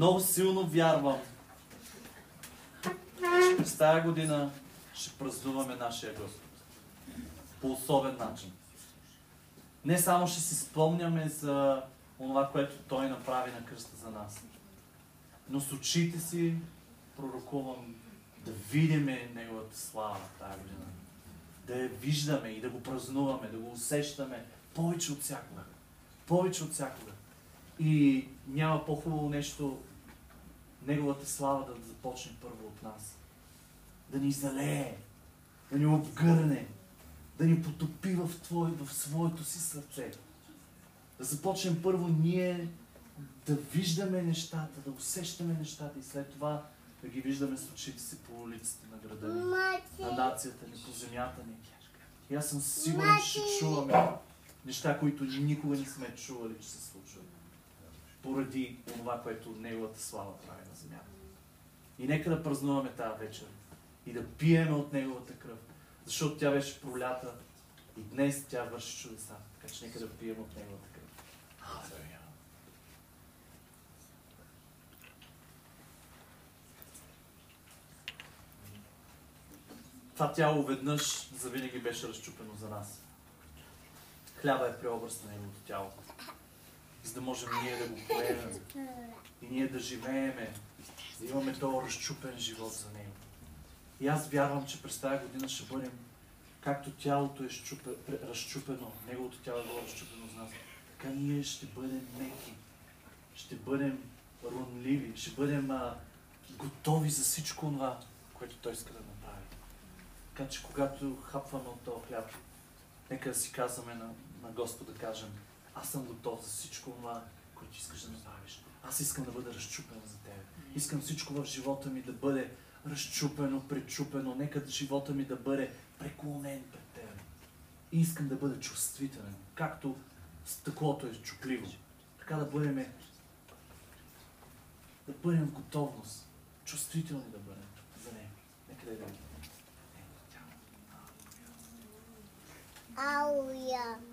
Много силно вярвам, че през тази година ще празнуваме нашия Господ. По особен начин. Не само ще си спомняме за това, което Той направи на кръста за нас, но с очите си пророкувам да видиме Неговата слава тази година. Да я виждаме и да го празнуваме, да го усещаме повече от всякога. Повече от всякога. И няма по-хубаво нещо Неговата слава да започне първо от нас. Да ни залее, да ни обгърне, да ни потопи в, твое, в своето си сърце. Да започнем първо ние да виждаме нещата, да усещаме нещата и след това да ги виждаме с очите си по улиците на града ни, на нацията ни, по земята ни. И аз съм сигурен, че чуваме неща, които никога не сме чували, че се случват. Поради това, което Неговата слава прави на земята. И нека да празнуваме тази вечер и да пиеме от Неговата кръв, защото тя беше пролята и днес тя върши чудеса. Така че нека да пием от Неговата кръв. Това тяло веднъж завинаги беше разчупено за нас. Хляба е преобраз на Неговото тяло. За да можем ние да го поемем и ние да живееме, да имаме този разчупен живот за Него. И аз вярвам, че през тази година ще бъдем, както тялото е щупе, разчупено, Неговото тяло е било разчупено за нас, така ние ще бъдем меки, ще бъдем ронливи, ще бъдем а, готови за всичко това, което Той иска да направи. Така че когато хапваме от този хляб, нека да си казваме на, на Господа, да кажем, аз съм готов за всичко това, което искаш да направиш. Аз искам да бъда разчупен за Тебе. Искам всичко в живота ми да бъде разчупено, пречупено. Нека живота ми да бъде преклонен пред Тебе. И искам да бъда чувствителен. Както стъклото е чупливо. Така да бъдем да бъдем в готовност. Чувствителни да бъдем за Него. Нека да видим. Ауя.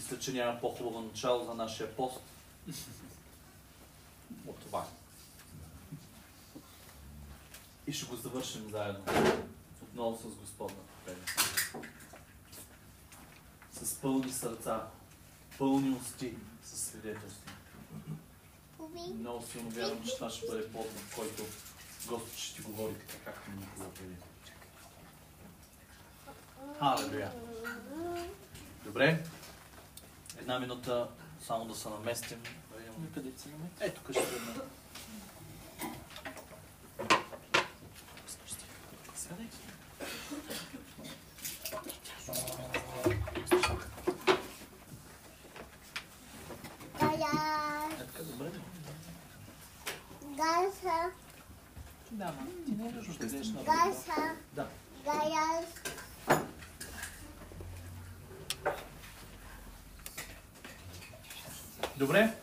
Мисля, че няма по-хубаво начало за нашия пост от това. И ще го завършим заедно. Отново с Господната пене. С пълни сърца, пълни усти, с свидетелство. Много силно вярвам, че това ще бъде плод, в който Господ ще ти говори така, както никога преди. Халелуя! Добре? Една минута само да се наместим. Да видим къде се наместим. Ето, тук ще бъдем. Сядай. Гая. Е, така добре. Гаса. Да, ма, ти не можеш да гледаш на Гаса. Да. Гая. Добре?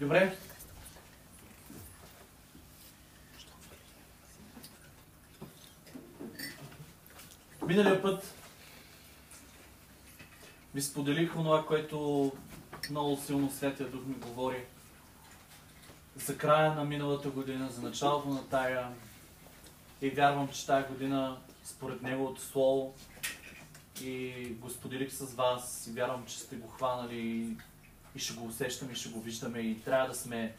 Добре? Миналия път ви споделих това, което много силно Святия Дух ми говори за края на миналата година, за началото на тая. И вярвам, че тая година, според Неговото Слово, и го споделих с вас, и вярвам, че сте го хванали и ще го усещаме, и ще го виждаме, и трябва да сме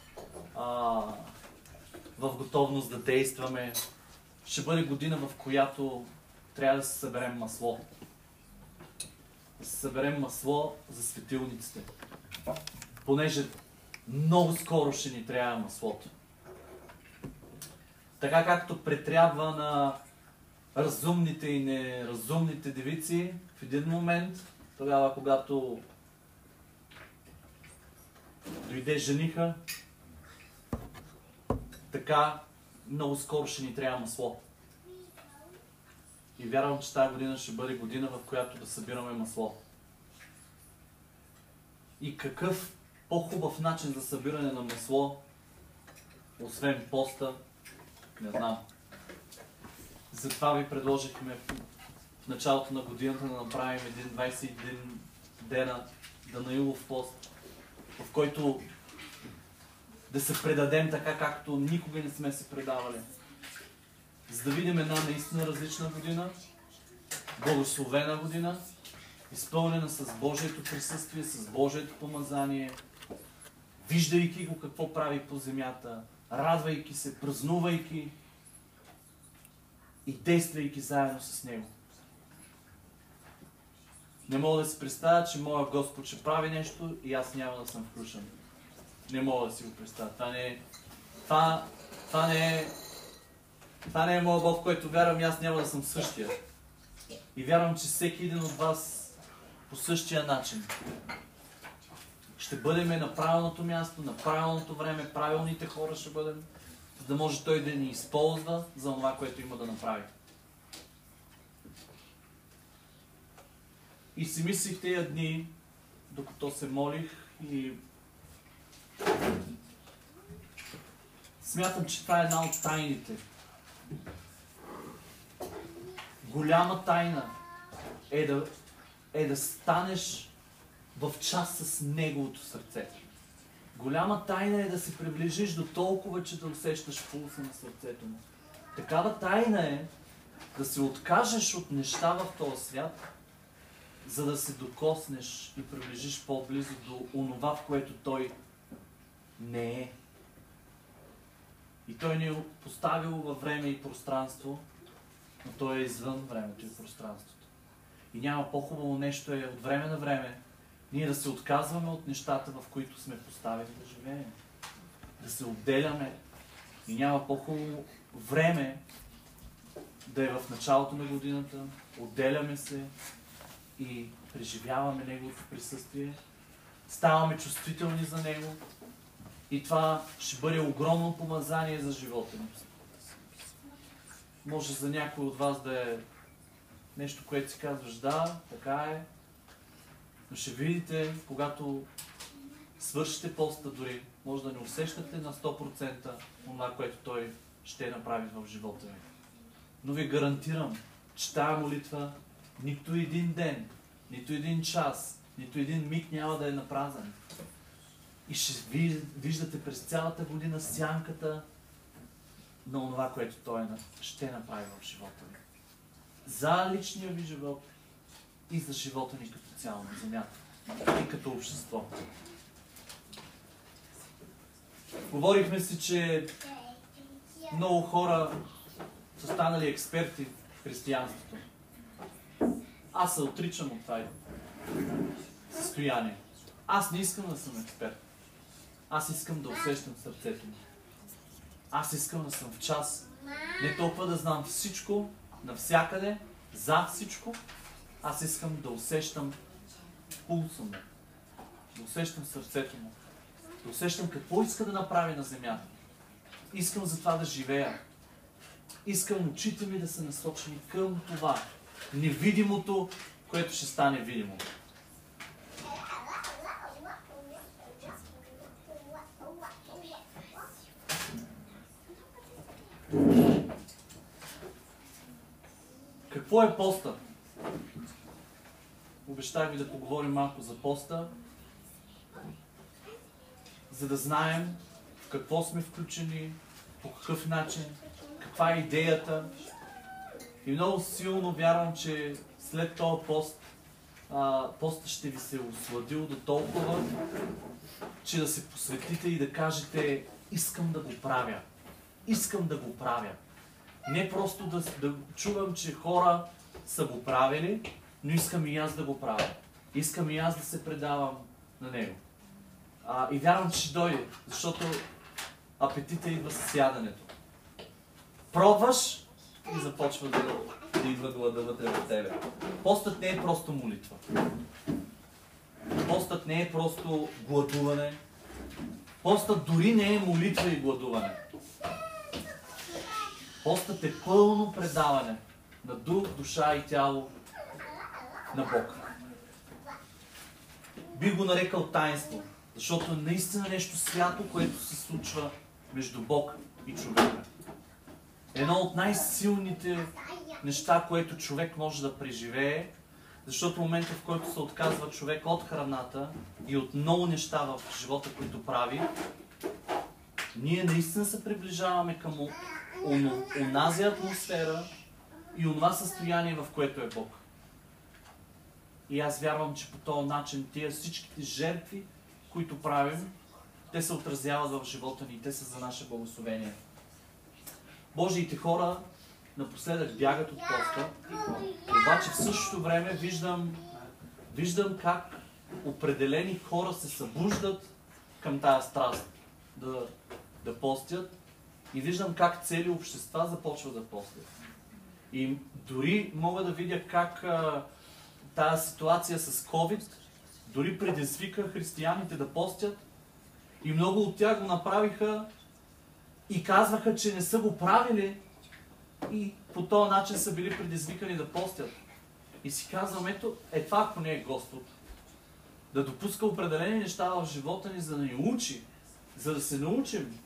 а, в готовност да действаме. Ще бъде година, в която трябва да се съберем масло. Да се съберем масло за светилниците. Понеже много скоро ще ни трябва маслото. Така както претрябва на разумните и неразумните девици в един момент, тогава когато дойде жениха, така много скоро ще ни трябва масло. И вярвам, че тази година ще бъде година, в която да събираме масло. И какъв по-хубав начин за събиране на масло, освен поста, не знам. Затова ви предложихме в началото на годината да направим един 21 дена Данаилов пост, в който да се предадем така, както никога не сме се предавали. За да видим една наистина различна година, благословена година, изпълнена с Божието присъствие, с Божието помазание, виждайки го какво прави по земята, радвайки се, празнувайки и действайки заедно с Него. Не мога да си представя, че моя Господ ще прави нещо и аз няма да съм включен. Не мога да си го представя. Това не е... Това, това не е... Това не е моят Бог, който вярвам и аз няма да съм същия. И вярвам, че всеки един от вас по същия начин ще бъдем на правилното място, на правилното време, правилните хора ще бъдем, за да може Той да ни използва за това, което има да направи. И си мислих тези дни, докато се молих и смятам, че това е една от тайните. Голяма тайна е да, е да станеш в час с Неговото сърце. Голяма тайна е да се приближиш до толкова, че да усещаш пулса на сърцето му. Такава тайна е да се откажеш от неща в този свят, за да се докоснеш и приближиш по-близо до онова, в което Той не е. И Той ни е поставил във време и пространство, но Той е извън времето и пространството. И няма по-хубаво нещо е от време на време ние да се отказваме от нещата, в които сме поставени да живеем. Да се отделяме. И няма по-хубаво време да е в началото на годината. Отделяме се и преживяваме Неговото присъствие. Ставаме чувствителни за Него. И това ще бъде огромно помазание за живота ни. Може за някой от вас да е нещо, което си казваш, да, така е, но ще видите, когато свършите поста дори, може да не усещате на 100% това, което Той ще направи в живота ви. Но ви гарантирам, че тази молитва нито един ден, нито един час, нито един миг няма да е напразен. И ще виждате през цялата година сянката на това, което Той ще направи в живота ви. За личния ви живот и за живота ни като на земята и като общество. Говорихме си, че много хора са станали експерти в християнството. Аз се отричам от това състояние. Аз не искам да съм експерт. Аз искам да усещам сърцето ми. Аз искам да съм в час. Не толкова да знам всичко, навсякъде, за всичко. Аз искам да усещам пулса му, да усещам сърцето му, да усещам какво иска да направи на земята. Искам за това да живея. Искам очите ми да са насочени към това, невидимото, което ще стане видимо. Какво е поста? Обещах ви да поговорим малко за поста. за да знаем в какво сме включени, по какъв начин, каква е идеята. И много силно вярвам, че след този пост, а, поста ще ви се осладил до толкова, че да се посветите и да кажете, искам да го правя. Искам да го правя. Не просто да, да чувам, че хора са го правили, но искам и аз да го правя. Искам и аз да се предавам на него. А, и вярвам, че ще дойде, защото апетита идва с яденето. Пробваш и започва да, да идва глада вътре в тебе. Постът не е просто молитва. Постът не е просто гладуване. Постът дори не е молитва и гладуване. Постът е пълно предаване на дух, душа и тяло на Бог. Би го нарекал таинство, защото е наистина нещо свято, което се случва между Бог и човека. Едно от най-силните неща, което човек може да преживее, защото в момента, в който се отказва човек от храната и от много неща в живота, които прави, ние наистина се приближаваме към онази атмосфера и онова състояние, в което е Бог. И аз вярвам, че по този начин тия всичките жертви, които правим, те се отразяват в живота ни и те са за наше благословение. Божиите хора напоследък бягат от поста, обаче в същото време виждам, виждам как определени хора се събуждат към тая страст да, да постят и виждам как цели общества започват да постят. И дори мога да видя как тази ситуация с COVID дори предизвика християните да постят и много от тях го направиха и казваха, че не са го правили и по този начин са били предизвикани да постят. И си казвам, ето, е това ако не е Господ. Да допуска определени неща в живота ни, за да ни учи, за да се научим.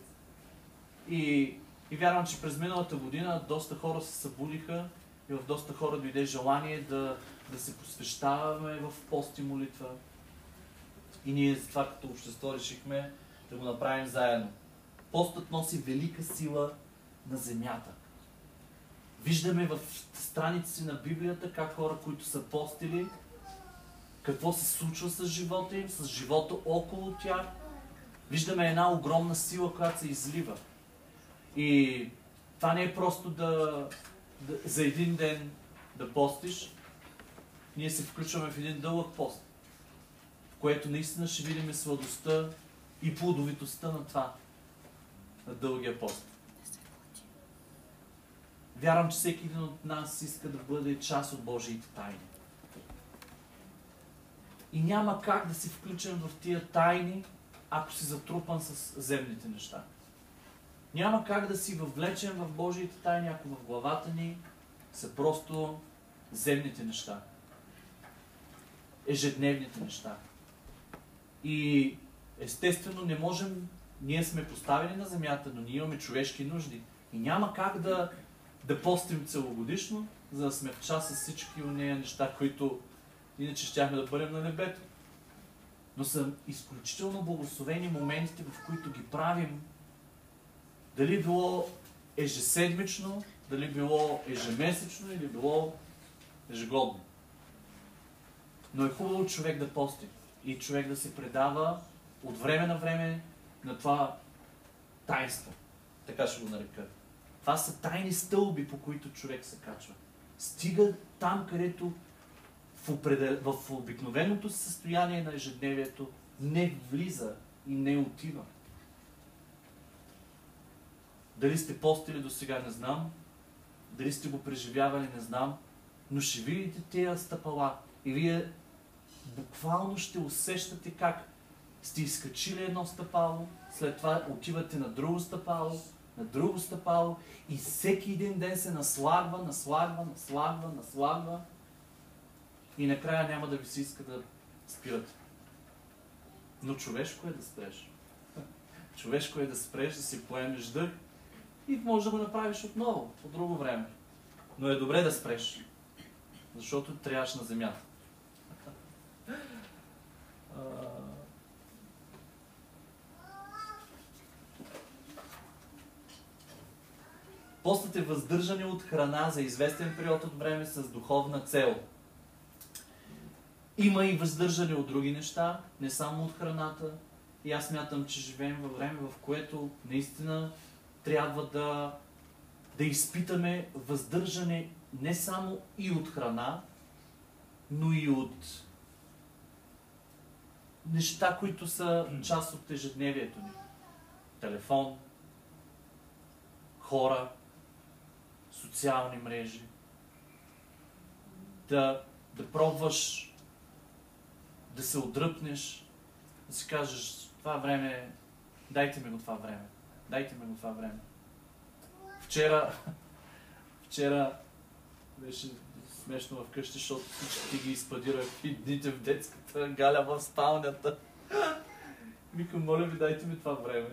И, и вярвам, че през миналата година доста хора се събудиха и в доста хора дойде желание да, да се посвещаваме в пост и молитва. И ние за това като общество решихме да го направим заедно. Постът носи велика сила на земята. Виждаме в страници на Библията как хора, които са постили, какво се случва с живота им, с живота около тях. Виждаме една огромна сила, която се излива. И това не е просто да, да за един ден да постиш. Ние се включваме в един дълъг пост, в което наистина ще видим сладостта и плодовитостта на това, на дългия пост. Вярвам, че всеки един от нас иска да бъде част от Божиите тайни. И няма как да си включен в тия тайни, ако си затрупан с земните неща. Няма как да си въвлечен в Божиите тайни, ако в главата ни са просто земните неща. Ежедневните неща. И естествено не можем, ние сме поставени на земята, но ние имаме човешки нужди. И няма как да да постим целогодишно, за да сме в час с всички от нея неща, които иначе щяхме да бъдем на небето. Но са изключително благословени моментите, в които ги правим. Дали било ежеседмично, дали било ежемесечно или било ежегодно. Но е хубаво човек да пости и човек да се предава от време на време на това тайнство. Така ще го нарека. Това са тайни стълби, по които човек се качва. Стига там, където в, определ... в обикновеното състояние на ежедневието не влиза и не отива. Дали сте постили до сега, не знам. Дали сте го преживявали, не знам. Но ще видите тези стъпала и вие буквално ще усещате как сте изкачили едно стъпало, след това отивате на друго стъпало, на друго стъпало и всеки един ден се наслагва, наслагва, наслагва, наслагва и накрая няма да ви се иска да спирате. Но човешко е да спреш. Човешко е да спреш, да си поемеш дъх и може да го направиш отново, по друго време. Но е добре да спреш, защото трябваш на земята. Постът е въздържане от храна за известен период от време с духовна цел. Има и въздържане от други неща, не само от храната. И аз мятам, че живеем във време, в което наистина трябва да, да изпитаме въздържане не само и от храна, но и от неща, които са част от ежедневието ни. Телефон, хора, социални мрежи. Да, да пробваш да се отдръпнеш, да си кажеш, това време, дайте ми го това време. Дайте ми го това време. Вчера, вчера беше смешно вкъщи, защото всички ги изпадирах и дните в детската, Галя в спалнята. Викам, моля ви, дайте ми това време.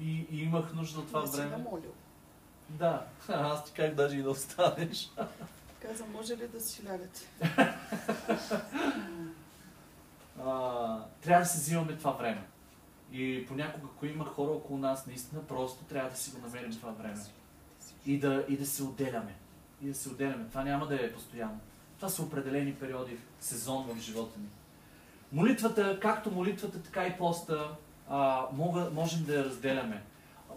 И, и имах нужда от това Не си време. намолил. Да, аз ти как даже и да останеш. Каза, може ли да си лягате? а, трябва да си взимаме това време. И понякога, ако има хора около нас, наистина просто трябва да си го намерим това време. И да, и да се отделяме. И да се отделяме. Това няма да е постоянно. Това са определени периоди, сезон в живота ни. Молитвата, както молитвата, така и поста, а, мога, можем да я разделяме.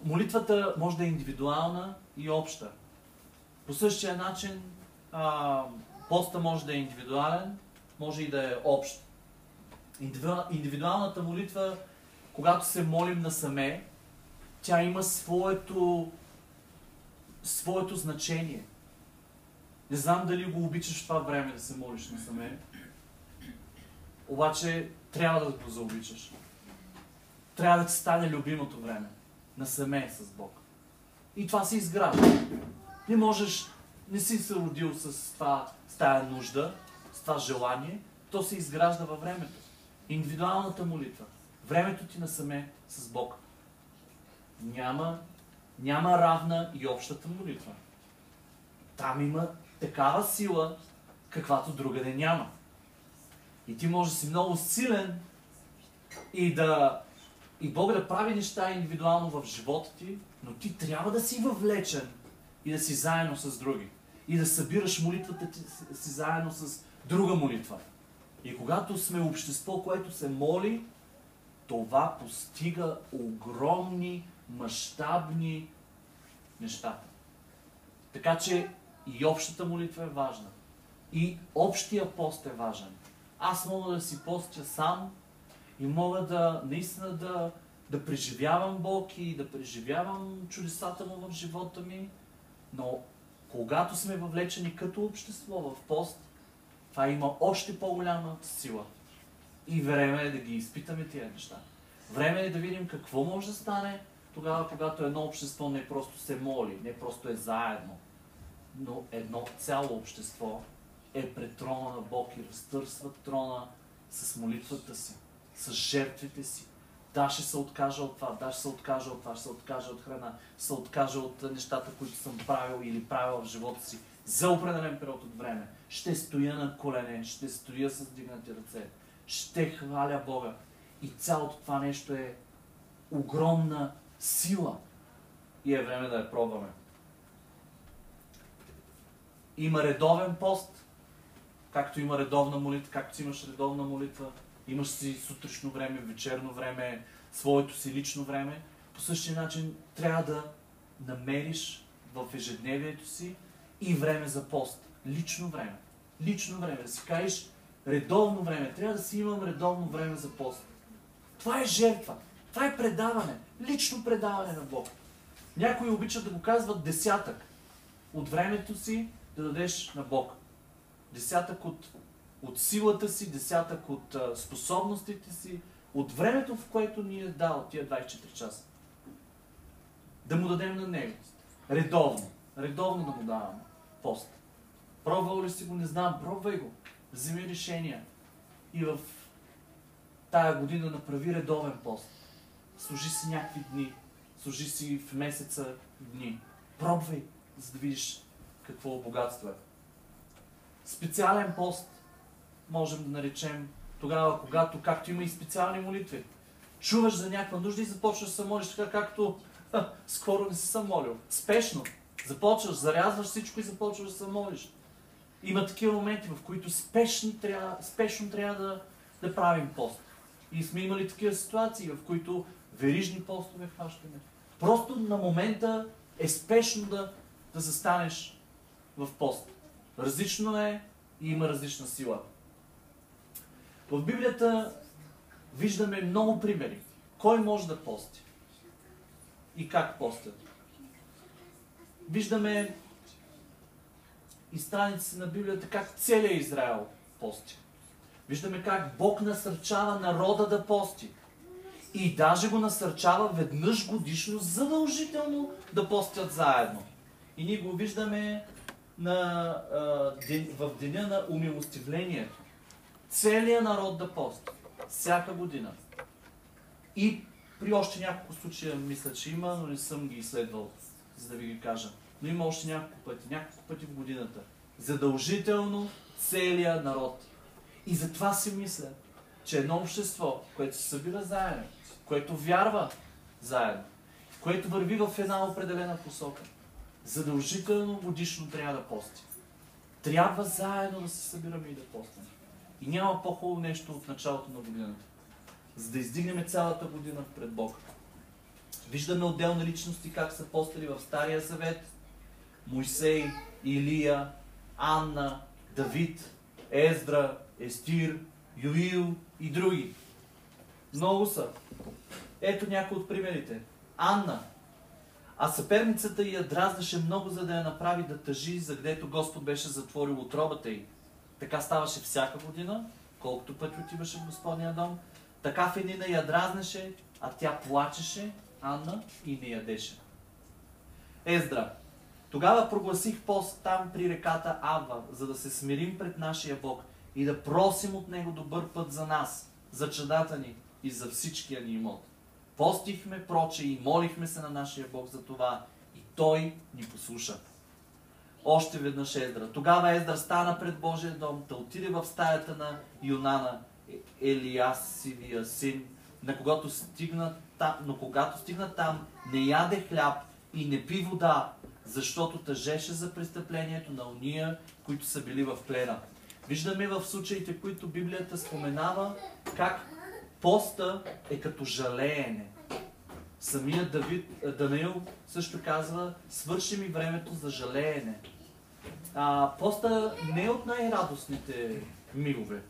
Молитвата може да е индивидуална и обща. По същия начин, а, поста може да е индивидуален, може и да е общ. Индивидуал- Индивидуалната молитва, когато се молим насаме, тя има своето, своето значение. Не знам дали го обичаш в това време да се молиш насаме, обаче трябва да го заобичаш. Трябва да ти стане любимото време. Насаме с Бог. И това се изгражда. Не можеш, не си се родил с, това, с тая нужда, с това желание, то се изгражда във времето. Индивидуалната молитва. Времето ти насаме с Бог. Няма, няма равна и общата молитва. Там има такава сила, каквато другаде няма. И ти можеш да си много силен и да и Бог да прави неща индивидуално в живота ти, но ти трябва да си въвлечен и да си заедно с други. И да събираш молитвата ти си заедно с друга молитва. И когато сме общество, което се моли, това постига огромни, мащабни неща. Така че и общата молитва е важна. И общия пост е важен. Аз мога да си постя сам и мога да наистина да, да преживявам Бог и да преживявам чудесата му в живота ми, но когато сме въвлечени като общество в пост, това има още по-голяма сила. И време е да ги изпитаме тия неща. Време е да видим какво може да стане тогава, когато едно общество не просто се моли, не просто е заедно, но едно цяло общество е пред трона на Бог и разтърсва трона с молитвата си, с жертвите си. Да, ще се откажа от това, да, ще се откажа от това, ще се откажа от храна, ще се откажа от нещата, които съм правил или правил в живота си за определен период от време. Ще стоя на колене, ще стоя с дигнати ръце, ще хваля Бога. И цялото това нещо е огромна сила. И е време да я пробваме. Има редовен пост, както има редовна молитва, както имаш редовна молитва, имаш си сутрешно време, вечерно време, своето си лично време. По същия начин трябва да намериш в ежедневието си и време за пост. Лично време. Лично време. Да си кажеш редовно време. Трябва да си имам редовно време за пост. Това е жертва. Това е предаване. Лично предаване на Бог. Някои обичат да го казват десятък. От времето си да дадеш на Бог. Десятък от, от силата си, десятък от способностите си, от времето, в което ни е дал тия 24 часа. Да му дадем на Него. Редовно. Редовно да му даваме. Пост. Пробвал ли си го? Не знам. Пробвай го. Вземи решения. И в тая година направи редовен пост. Служи си някакви дни. Служи си в месеца дни. Пробвай, за да видиш какво богатство е. Специален пост можем да наречем тогава, когато, както има и специални молитви. Чуваш за някаква нужда и започваш да се молиш така, както Ха, скоро не си съм молил. Спешно. Започваш, зарязваш всичко и започваш да се молиш. Има такива моменти, в които спешно трябва, спешно трябва да, да правим пост. И сме имали такива ситуации, в които верижни постове хващаме. Просто на момента е спешно да, да застанеш в пост. Различно е и има различна сила. В Библията виждаме много примери. Кой може да пости? И как постят? Виждаме и страници на Библията как целият Израел пости. Виждаме как Бог насърчава народа да пости. И даже го насърчава веднъж годишно задължително да постят заедно. И ние го виждаме на, в деня на умилостивлението. Целият народ да пости. Всяка година. И при още няколко случая мисля, че има, но не съм ги изследвал, за да ви ги кажа. Но има още няколко пъти, няколко пъти в годината. Задължително целият народ. И затова си мисля, че едно общество, което се събира заедно, което вярва заедно, което върви в една определена посока, задължително годишно трябва да пости. Трябва заедно да се събираме и да постим. И няма по-хубаво нещо от началото на годината. За да издигнем цялата година пред Бог. Виждаме отделни личности как са постали в Стария Завет. Мойсей, Илия, Анна, Давид, Ездра, Естир, Юил и други. Много са. Ето някои от примерите. Анна. А съперницата я дразнеше много, за да я направи да тъжи, за гдето Господ беше затворил отробата й. Така ставаше всяка година, колкото пъти отиваше в Господния дом. Така Фенина я дразнеше, а тя плачеше, Анна, и не ядеше. Ездра. Тогава прогласих пост там при реката Ава, за да се смирим пред нашия Бог и да просим от Него добър път за нас, за чадата ни и за всичкия ни имот. Постихме, проче и молихме се на нашия Бог за това и Той ни послуша. Още веднъж Ездра. Тогава Ездра стана пред Божия дом, да отиде в стаята на Юнана, Елиасивия син, на когато стигна там, но когато стигна там, не яде хляб и не пи вода, защото тъжеше за престъплението на уния, които са били в плена. Виждаме в случаите, които Библията споменава, как поста е като жалеене. Самия Давид, Даниил също казва, свърши ми времето за жалеене. А, поста не е от най-радостните мигове.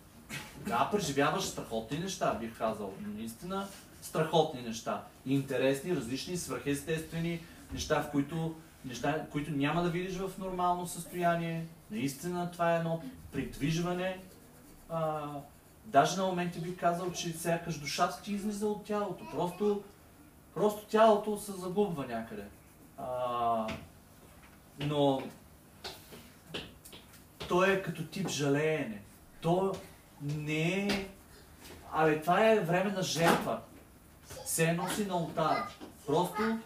Да, преживяваш страхотни неща, бих казал. Наистина страхотни неща. Интересни, различни, свръхестествени неща, в които, неща, които няма да видиш в нормално състояние. Наистина това е едно придвижване. А, даже на моменти бих казал, че сякаш душата ти излиза от тялото. Просто, просто тялото се загубва някъде. А, но то е като тип жалеене. То не е... Абе, това е време на жертва. Се носи на ултара. Просто,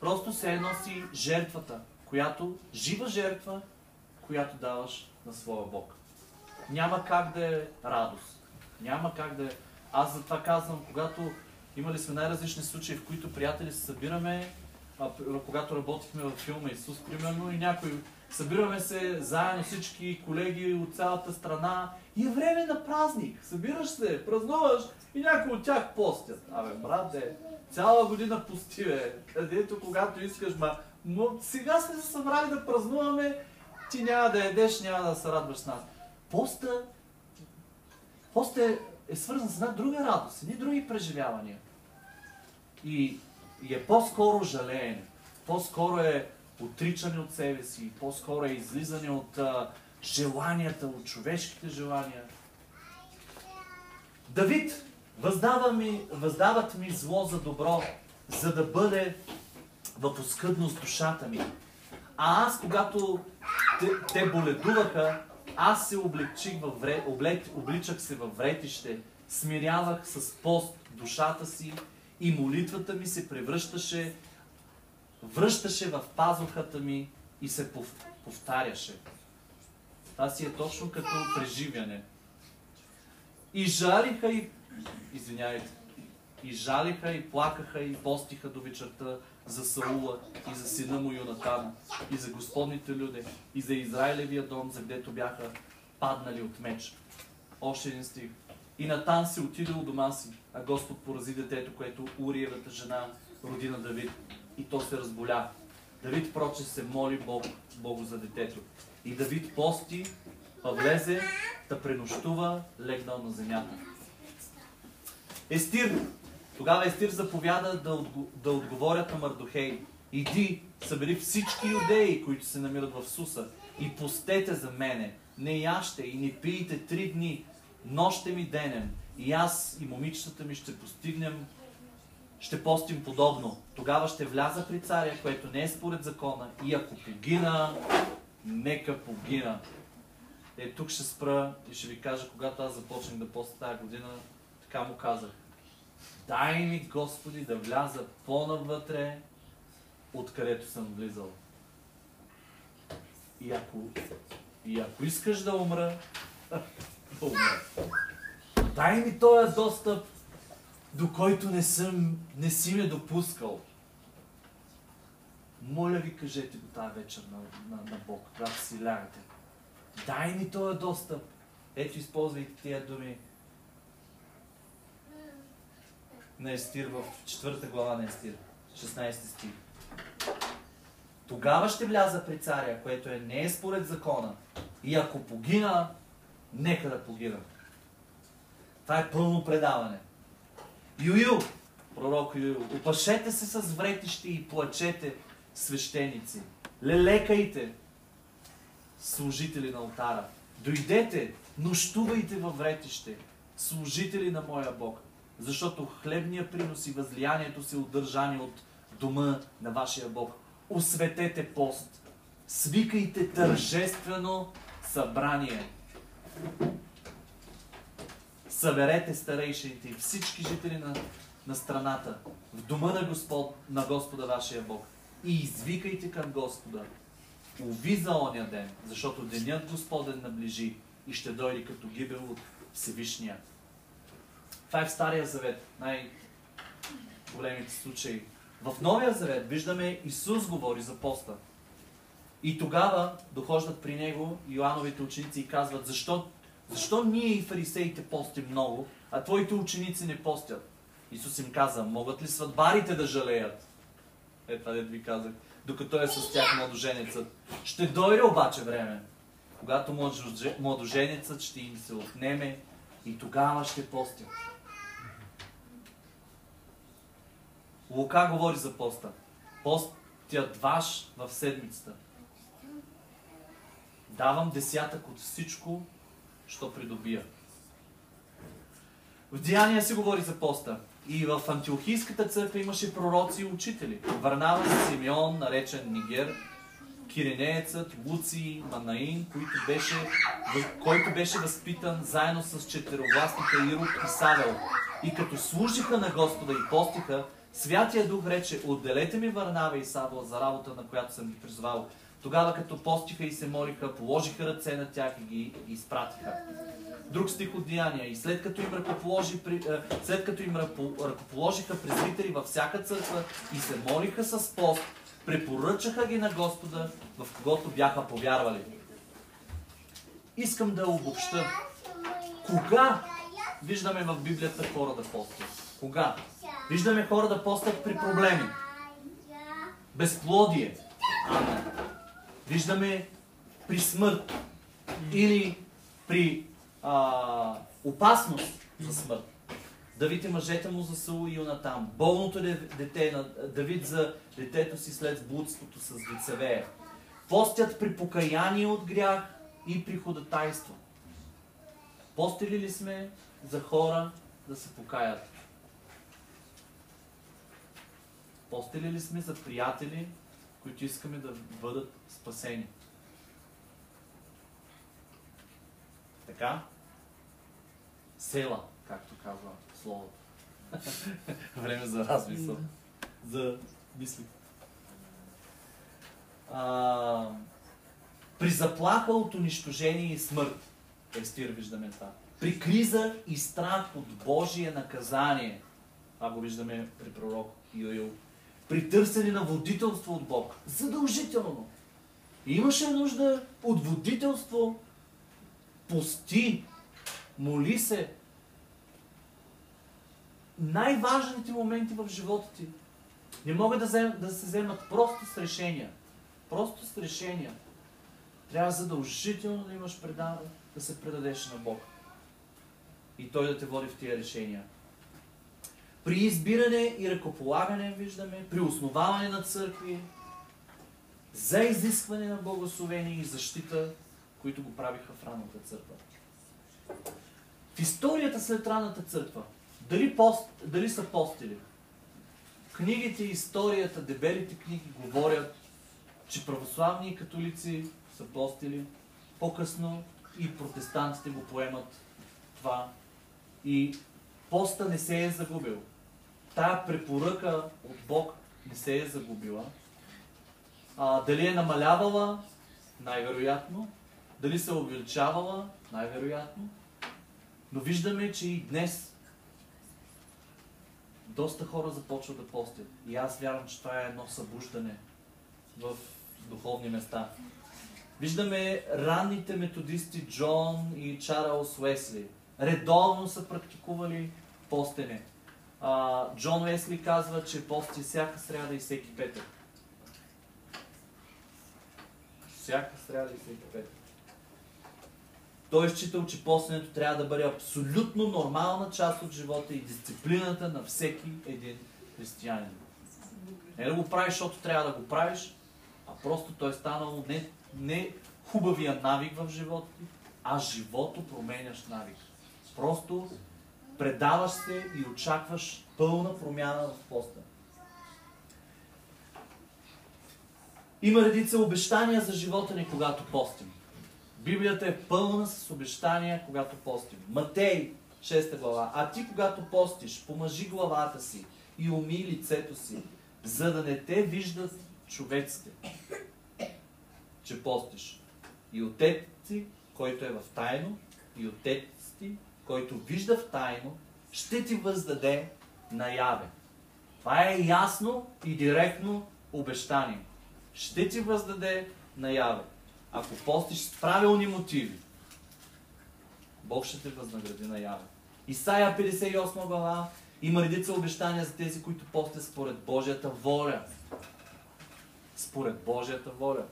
просто се носи жертвата, която, жива жертва, която даваш на своя Бог. Няма как да е радост. Няма как да е... Аз затова казвам, когато имали сме най-различни случаи, в които приятели се събираме, а, когато работихме във филма Исус, примерно, и някой събираме се заедно всички колеги от цялата страна и е време на празник. Събираш се, празнуваш и някои от тях постят. Абе, брате, цяла година пости, бе. Където, когато искаш, ма... Но сега сме се събрали да празнуваме, ти няма да едеш, няма да се радваш с нас. Поста, поста е, е свързан с една друга радост, едни други преживявания. И, и е по-скоро жалеене. По-скоро е отричане от себе си, по-скоро е излизане от а, желанията, от човешките желания. Давид, въздава ми, въздават ми зло за добро, за да бъде в оскъдност душата ми. А аз, когато те, те боледуваха, аз се облегчих във вре, облег, обличах се във вретище, смирявах с пост душата си и молитвата ми се превръщаше, връщаше в пазухата ми и се повтаряше. Това си е точно като преживяне. И жалиха и... Извинявайте. И жалиха, и плакаха, и постиха до вечерта, за Саула и за сина му Йонатана, и за Господните люди, и за Израилевия дом, за гдето бяха паднали от меч. Още един стих. И Натан се отиде у дома си, а Господ порази детето, което Уриевата жена роди на Давид. И то се разболя. Давид проче се моли Бог, Богу за детето. И Давид пости, а влезе, да пренощува, легнал на земята. Естир. Тогава Естир заповяда да, да отговорят на Мардохей. Иди, събери всички юдеи, които се намират в Суса, и постете за мене. Не яще и не пиете три дни, нощем и денем. И аз и момичетата ми ще постигнем, ще постим подобно. Тогава ще вляза при царя, което не е според закона. И ако погина, нека погина. Е, тук ще спра и ще ви кажа, когато аз започнах да поста тази година, така му казах. Дай ми, Господи, да вляза по-навътре, откъдето съм влизал. И ако, и ако искаш да умра, да умра. Дай ми този достъп, до който не, съм, не си ме допускал. Моля ви, кажете го тази вечер на, на, на Бог, когато си лягате. Дай ми този достъп. Ето, използвайте тия думи на Естир в четвърта глава на Естир, 16 стих. Тогава ще вляза при царя, което е не е според закона. И ако погина, нека да погина. Това е пълно предаване. Юю, пророк Юю, опашете се с вретищи и плачете свещеници. Лелекайте служители на алтара. Дойдете, нощувайте във вретище, служители на моя Бог, защото хлебния принос и възлиянието се удържани от дома на вашия Бог. Осветете пост, свикайте тържествено събрание. Съберете старейшините и всички жители на, на страната в дома на, Господ, на Господа вашия Бог и извикайте към Господа. Уви за оня ден, защото денят Господен наближи и ще дойде като гибел от Всевишния. Това е в Стария Завет, най-големите случаи. В Новия Завет виждаме Исус говори за поста. И тогава дохождат при него Йоановите ученици и казват, защо, защо ние и фарисеите постим много, а твоите ученици не постят? Исус им каза, могат ли сватбарите да жалеят? Е, това ви казах. Докато е с тях младоженецът. Ще дойде обаче време, когато младоженецът ще им се отнеме и тогава ще постят. Лука говори за поста. Постят ваш в седмицата. Давам десятък от всичко, що придобия. В Деяния се говори за поста. И в Антиохийската църква имаше пророци и учители. Варнава, Симеон, наречен Нигер, Киринеецът, Луци, Манаин, който беше, който беше възпитан заедно с четировластника Ирод и Савел. И като служиха на Господа и постиха, Святия Дух рече, отделете ми Варнава и Савел за работа, на която съм ги призвал. Тогава като постиха и се молиха, положиха ръце на тях и ги изпратиха. Друг стих от Деяния. И след като им, ръкоположи, след като им ръкоположиха презбитери във всяка църква и се молиха с пост, препоръчаха ги на Господа, в когото бяха повярвали. Искам да обобща. Кога виждаме в Библията хора да постят? Кога? Виждаме хора да постат при проблеми. Безплодие. Амен. Виждаме при смърт. Или при а, опасност за смърт. Давид и мъжете му за Саул и Йонатан. Болното дете на Давид за детето си след блудството с Вицевея. Постят при покаяние от грях и при ходатайство. Постили ли сме за хора да се покаят? Постили ли сме за приятели, които искаме да бъдат спасени? Така? Села, както казва словото. Време за размисъл. За мисли. А, при заплаха от унищожение и смърт. Естир виждаме това. При криза и страх от Божие наказание. Това го виждаме при пророк Йоил при търсене на водителство от Бог. Задължително. Имаше нужда от водителство. Пости, моли се. Най-важните моменти в живота ти не могат да, взем, да се вземат просто с решения. Просто с решения. Трябва задължително да имаш предаване, да се предадеш на Бог. И Той да те води в тия решения. При избиране и ръкополагане, виждаме, при основаване на църкви, за изискване на благословение и защита, които го правиха в ранната църква. В историята след ранната църква, дали, пост, дали са постили? Книгите и историята, дебелите книги говорят, че православни и католици са постили. По-късно и протестантите го поемат това. И поста не се е загубил. Тая препоръка от Бог не се е загубила. А, дали е намалявала? Най-вероятно. Дали се е увеличавала? Най-вероятно. Но виждаме, че и днес доста хора започват да постят. И аз вярвам, че това е едно събуждане в духовни места. Виждаме ранните методисти Джон и Чарлз Уесли. Редовно са практикували постене. А, Джон Уесли казва, че пости всяка сряда и всеки петък. Всяка сряда и всеки петък. Той е считал, че постенето трябва да бъде абсолютно нормална част от живота и дисциплината на всеки един християнин. Не да го правиш, защото трябва да го правиш, а просто той е станал не, не хубавия навик в живота ти, а живото променяш навик. Просто предаваш се и очакваш пълна промяна в поста. Има редица обещания за живота ни, когато постим. Библията е пълна с обещания, когато постим. Матей, 6 глава. А ти, когато постиш, помажи главата си и уми лицето си, за да не те виждат човеците, че постиш. И отец ти, който е в тайно, и отец ти, който вижда в тайно, ще ти въздаде наяве. Това е ясно и директно обещание. Ще ти въздаде наяве. Ако постиш с правилни мотиви, Бог ще те възнагради наяве. Исаия 58 глава има редица обещания за тези, които постят според Божията воля. Според Божията воля.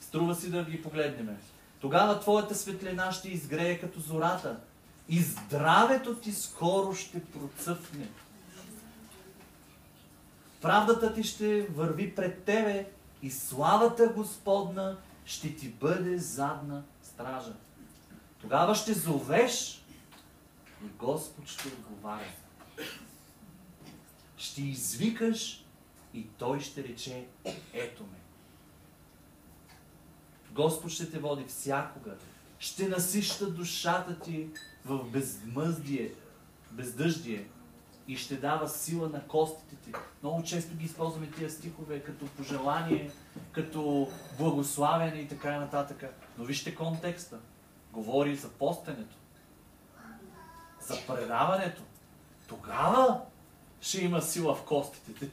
Струва си да ги погледнем. Тогава твоята светлина ще изгрее като зората и здравето ти скоро ще процъфне. Правдата ти ще върви пред тебе и славата Господна ще ти бъде задна стража. Тогава ще зовеш и Господ ще отговаря. Ще извикаш и Той ще рече, ето ме. Господ ще те води всякога. Ще насища душата ти в безмъздие, бездъждие и ще дава сила на костите ти. Много често ги използваме тия стихове като пожелание, като благославяне и така нататък. Но вижте контекста. Говори за постенето, за предаването. Тогава ще има сила в костите ти.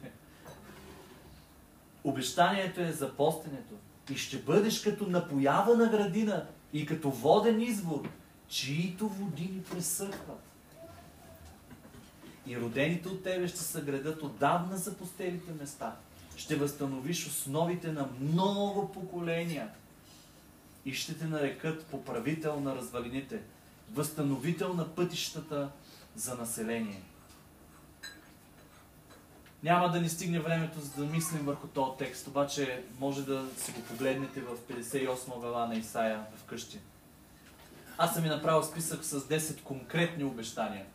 Обещанието е за постенето. И ще бъдеш като напоява на градина и като воден извор, чието води ни пресъхват. И родените от тебе ще съградят отдавна за постелите места. Ще възстановиш основите на много поколения. И ще те нарекат поправител на развалините, възстановител на пътищата за население. Няма да ни стигне времето, за да мислим върху този текст, обаче може да си го погледнете в 58 глава на Исаия вкъщи. Аз съм ви направил списък с 10 конкретни обещания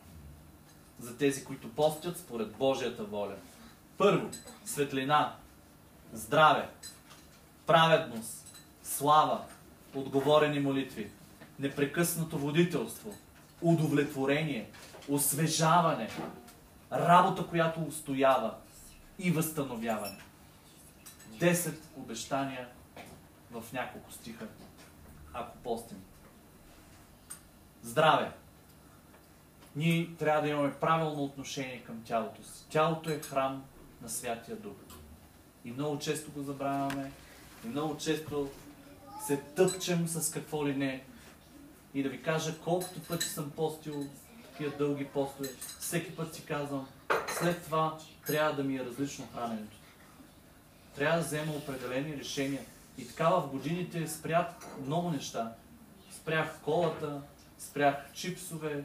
за тези, които постят според Божията воля. Първо, светлина, здраве, праведност, слава, отговорени молитви, непрекъснато водителство, удовлетворение, освежаване, работа, която устоява и възстановяване. Десет обещания в няколко стиха, ако постим. Здраве. Ние трябва да имаме правилно отношение към тялото си. Тялото е храм на Святия Дух. И много често го забравяме. И много често се тъпчем с какво ли не. И да ви кажа колкото пъти съм постил такива дълги постове, всеки път си казвам, след това трябва да ми е различно храненето. Трябва да взема определени решения. И така в годините спрях много неща. Спрях колата, спрях чипсове.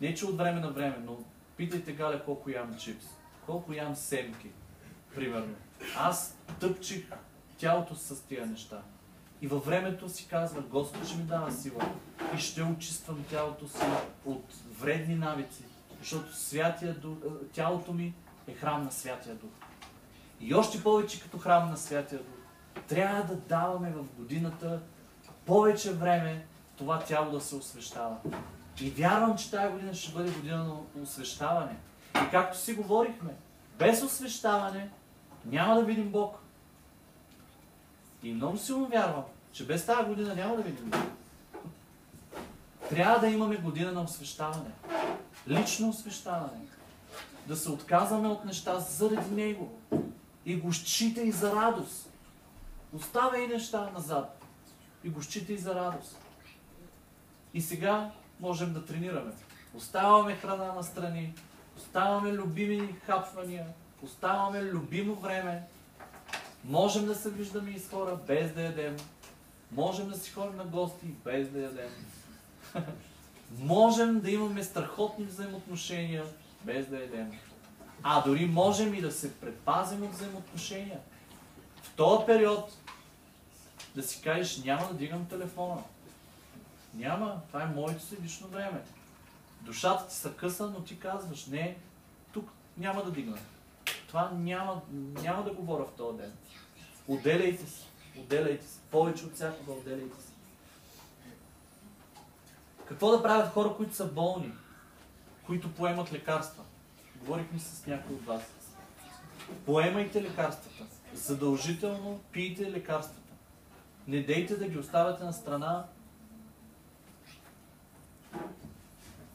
Не че от време на време, но питайте Галя колко ям чипс. Колко ям семки, примерно. Аз тъпчих тялото с тия неща. И във времето си казва, Господ ще ми дава сила и ще очиствам тялото си от вредни навици, защото святия дух, е, тялото ми е храм на Святия Дух. И още повече като храм на Святия Дух. Трябва да даваме в годината повече време това тяло да се освещава. И вярвам, че тази година ще бъде година на освещаване. И както си говорихме, без освещаване няма да видим Бог. И много силно вярвам, че без тази година няма да видим Бог. Трябва да имаме година на освещаване. Лично освещаване. Да се отказваме от неща заради Него. И го считай за радост. Оставя и неща назад. И го считай за радост. И сега можем да тренираме. Оставаме храна на страни, оставаме любими хапвания, оставаме любимо време. Можем да се виждаме и с хора без да ядем. Можем да си ходим на гости без да ядем. можем да имаме страхотни взаимоотношения без да ядем. А дори можем и да се предпазим от взаимоотношения. В този период да си кажеш, няма да дигам телефона. Няма, това е моето си лично време. Душата ти са къса, но ти казваш, не, тук няма да дигна. Това няма, няма да говоря в този ден. Отделяйте се, отделяйте се. Повече от всякога отделяйте се. Какво да правят хора, които са болни, които поемат лекарства? Говорихме с някой от вас. Поемайте лекарствата. Задължително пийте лекарствата. Не дейте да ги оставяте на страна.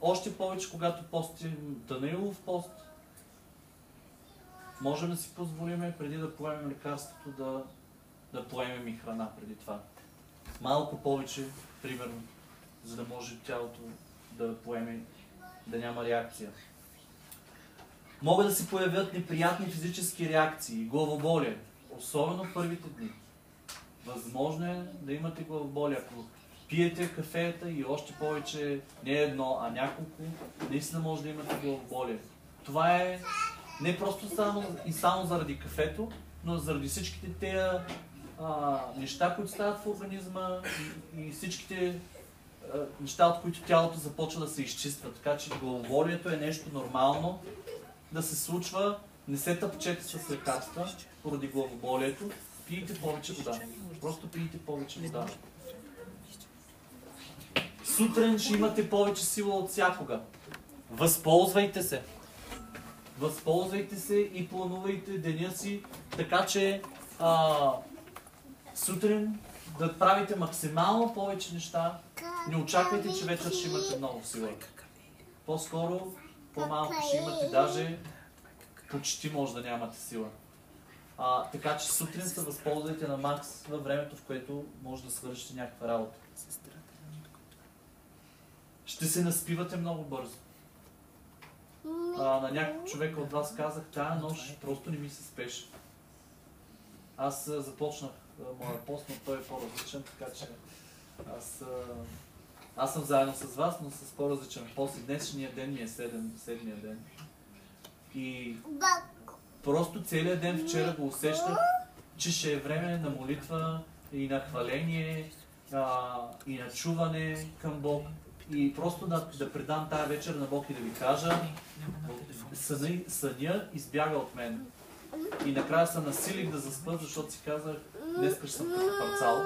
Още повече, когато постим Данаилов пост, можем да си позволиме преди да поемем лекарството да, да поемем и храна преди това. Малко повече, примерно, за да може тялото да поеме, да няма реакция. Могат да се появят неприятни физически реакции, главоболие, особено в първите дни. Възможно е да имате главоболие, ако пиете кафета и още повече, не едно, а няколко, наистина може да имате главоболие. Това е не просто само и само заради кафето, но заради всичките тези неща, които стават в организма и, и всичките а, неща, от които тялото започва да се изчиства. Така че главоболието е нещо нормално да се случва. Не се тъпчете с лекарства поради главоболието. Пийте повече вода. Просто пийте повече вода. Сутрин ще имате повече сила от всякога. Възползвайте се. Възползвайте се и планувайте деня си, така че а, сутрин да правите максимално повече неща. Не очаквайте, че вечер ще имате много сила. По-скоро, по-малко ще имате, даже почти може да нямате сила. А, така че сутрин се възползвайте на макс във времето, в което може да свършите някаква работа. Ще се наспивате много бързо. А, на някой човек от вас казах, тая нощ просто не ми се спеше. Аз започнах моя пост, но той е по-различен, така че аз, аз съм заедно с вас, но с по-различен пост и днешния ден ми е седем, седмия ден. И просто целият ден вчера го усещах, че ще е време на молитва и на хваление а, и на чуване към Бог. И просто да, да предам тази вечер на Бог и да ви кажа, съня, съня избяга от мен. И накрая се насилих да заспа, защото си казах, днес ще съм като парцал.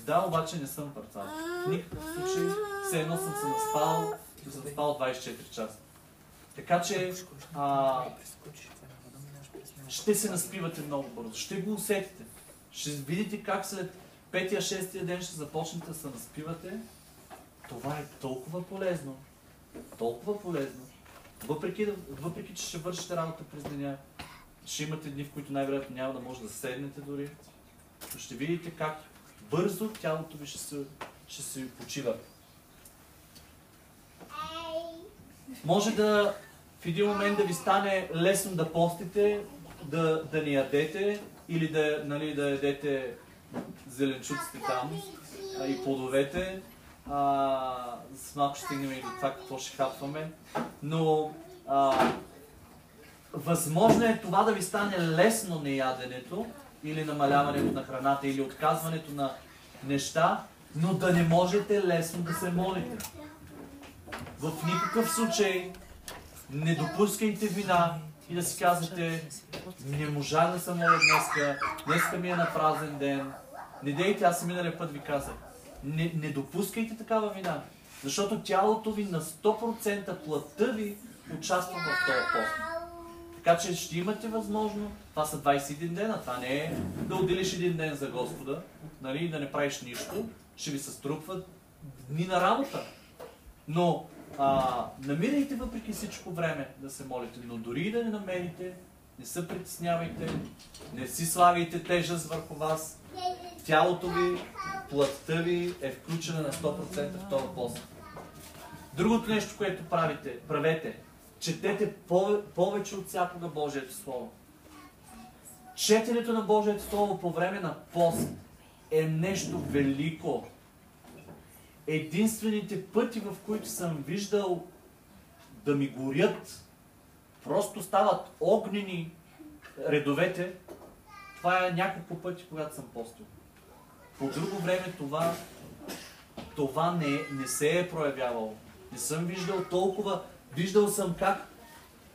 Да, обаче не съм парцал. В никакъв случай, все едно съм се наспал, съм спал 24 часа. Така че, а, ще се наспивате много бързо. Ще го усетите. Ще видите как след петия, шестия ден ще започнете да се наспивате. Това е толкова полезно. Толкова полезно. Въпреки, въпреки че ще вършите работа през деня, ще имате дни, в които най-вероятно няма да може да седнете дори. Но ще видите как бързо тялото ви ще се, ще се почива. Може да в един момент да ви стане лесно да постите, да, да не ядете или да, нали, да ядете зеленчуците там и плодовете. С малко ще стигнем и до това какво ще хапваме. Но а, възможно е това да ви стане лесно неяденето или намаляването на храната или отказването на неща, но да не можете лесно да се молите. В никакъв случай не допускайте вина и да си казвате не можа да се моля днеска, днеска ми е на празен ден. Не дейте, аз и миналия път ви казах. Не, не допускайте такава вина, защото тялото ви на 100% плътта ви участва в този пост. Така че ще имате възможно, това са 21 дена, това не е да отделиш един ден за Господа, нали, да не правиш нищо, ще ви се струпват дни на работа. Но а, намирайте въпреки всичко време да се молите, но дори и да не намерите, не се притеснявайте, не си слагайте тежест върху вас. Тялото ви, плътта ви е включена на 100% в този пост. Другото нещо, което правите, правете, четете повече от всякога Божието Слово. Четенето на Божието Слово по време на пост е нещо велико единствените пъти, в които съм виждал да ми горят, просто стават огнени редовете, това е няколко пъти, когато съм постил. По друго време това, това не, не се е проявявало. Не съм виждал толкова. Виждал съм как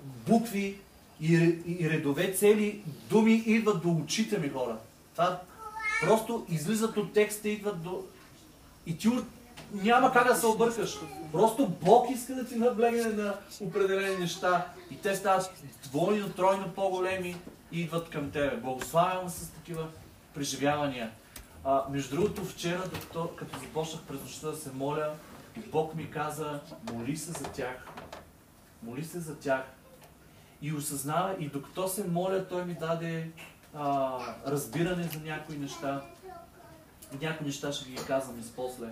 букви и, и редове цели думи идват до очите ми хора. Това просто излизат от текста, идват до... И ти няма как да се объркаш. Просто Бог иска да ти наблегне на определени неща и те стават двойно, тройно по-големи идват към тебе. Благославям с такива преживявания. А, между другото, вчера, докато, като започнах през нощта да се моля, Бог ми каза, моли се за тях. Моли се за тях. И осъзнава, и докато се моля, Той ми даде а, разбиране за някои неща. Някои неща ще ги казвам и после